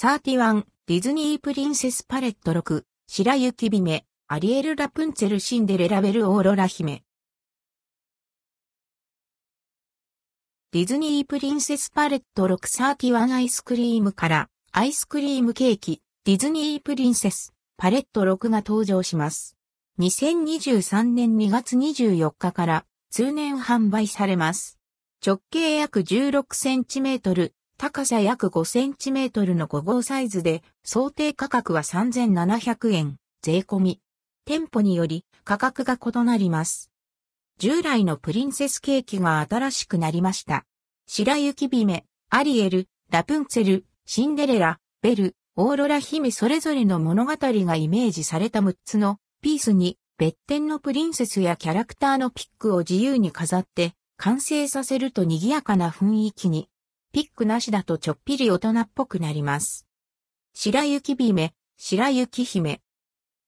31ディズニープリンセスパレット6白雪姫アリエル・ラプンツェル・シンデレラ・ベル・オーロラ姫ディズニープリンセスパレット631アイスクリームからアイスクリームケーキディズニープリンセスパレット6が登場します。2023年2月24日から通年販売されます。直径約16センチメートル、高さ約5センチメートルの5号サイズで、想定価格は3700円、税込み。店舗により価格が異なります。従来のプリンセスケーキが新しくなりました。白雪姫、アリエル、ラプンツェル、シンデレラ、ベル、オーロラ姫それぞれの物語がイメージされた6つのピースに別点のプリンセスやキャラクターのピックを自由に飾って完成させると賑やかな雰囲気に。ピックなしだとちょっぴり大人っぽくなります。白雪姫、白雪姫。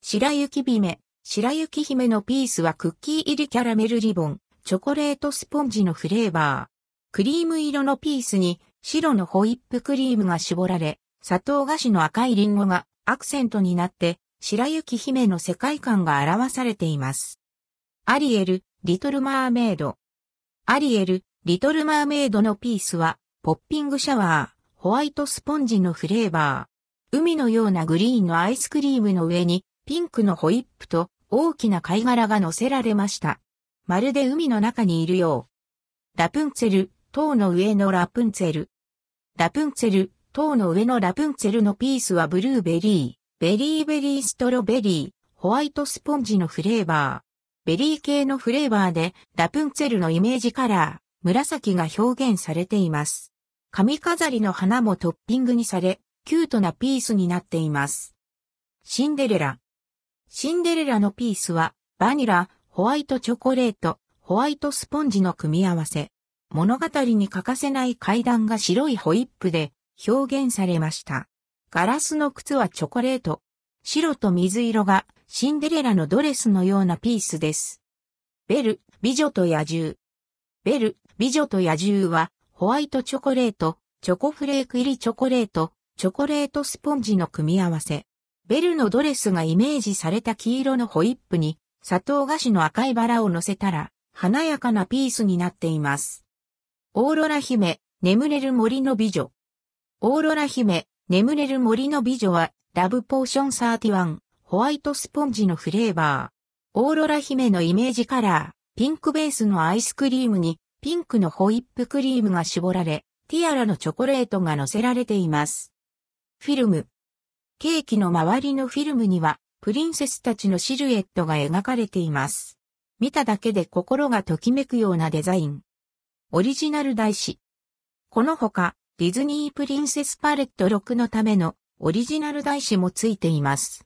白雪姫、白雪姫のピースはクッキー入りキャラメルリボン、チョコレートスポンジのフレーバー。クリーム色のピースに白のホイップクリームが絞られ、砂糖菓子の赤いリンゴがアクセントになって白雪姫の世界観が表されています。アリエル、リトルマーメイド。アリエル、リトルマーメイドのピースは、ポッピングシャワー、ホワイトスポンジのフレーバー。海のようなグリーンのアイスクリームの上に、ピンクのホイップと大きな貝殻が乗せられました。まるで海の中にいるよう。ラプンツェル、塔の上のラプンツェル。ラプンツェル、塔の上のラプンツェルのピースはブルーベリー、ベリーベリーストロベリー、ホワイトスポンジのフレーバー。ベリー系のフレーバーでラプンツェルのイメージカラー、紫が表現されています。髪飾りの花もトッピングにされ、キュートなピースになっています。シンデレラ。シンデレラのピースは、バニラ、ホワイトチョコレート、ホワイトスポンジの組み合わせ。物語に欠かせない階段が白いホイップで表現されました。ガラスの靴はチョコレート。白と水色がシンデレラのドレスのようなピースです。ベル、美女と野獣。ベル、美女と野獣はホワイトチョコレート、チョコフレーク入りチョコレート、チョコレートスポンジの組み合わせ。ベルのドレスがイメージされた黄色のホイップに砂糖菓子の赤いバラを乗せたら華やかなピースになっています。オーロラ姫、眠れる森の美女。オーロラ姫、眠れる森の美女は、ラブポーション31、ホワイトスポンジのフレーバー。オーロラ姫のイメージカラー、ピンクベースのアイスクリームに、ピンクのホイップクリームが絞られ、ティアラのチョコレートが乗せられています。フィルム。ケーキの周りのフィルムには、プリンセスたちのシルエットが描かれています。見ただけで心がときめくようなデザイン。オリジナル台紙。このほか、ディズニープリンセスパレット6のためのオリジナル台紙もついています。